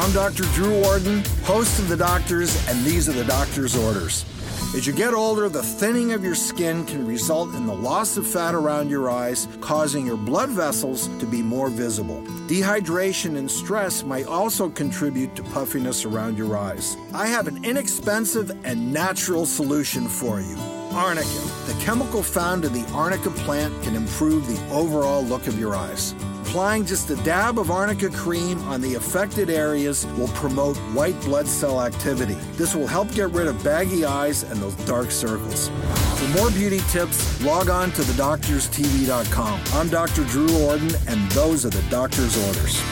I'm Dr. Drew Ordon, host of The Doctors, and these are the doctor's orders. As you get older, the thinning of your skin can result in the loss of fat around your eyes, causing your blood vessels to be more visible. Dehydration and stress might also contribute to puffiness around your eyes. I have an inexpensive and natural solution for you. Arnica. The chemical found in the arnica plant can improve the overall look of your eyes. Applying just a dab of arnica cream on the affected areas will promote white blood cell activity. This will help get rid of baggy eyes and those dark circles. For more beauty tips, log on to thedoctorstv.com. I'm Dr. Drew Ordon, and those are the doctor's orders.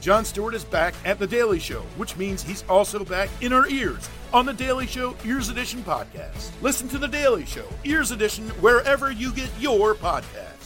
Jon Stewart is back at The Daily Show, which means he's also back in our ears on The Daily Show Ears Edition podcast. Listen to The Daily Show Ears Edition wherever you get your podcast.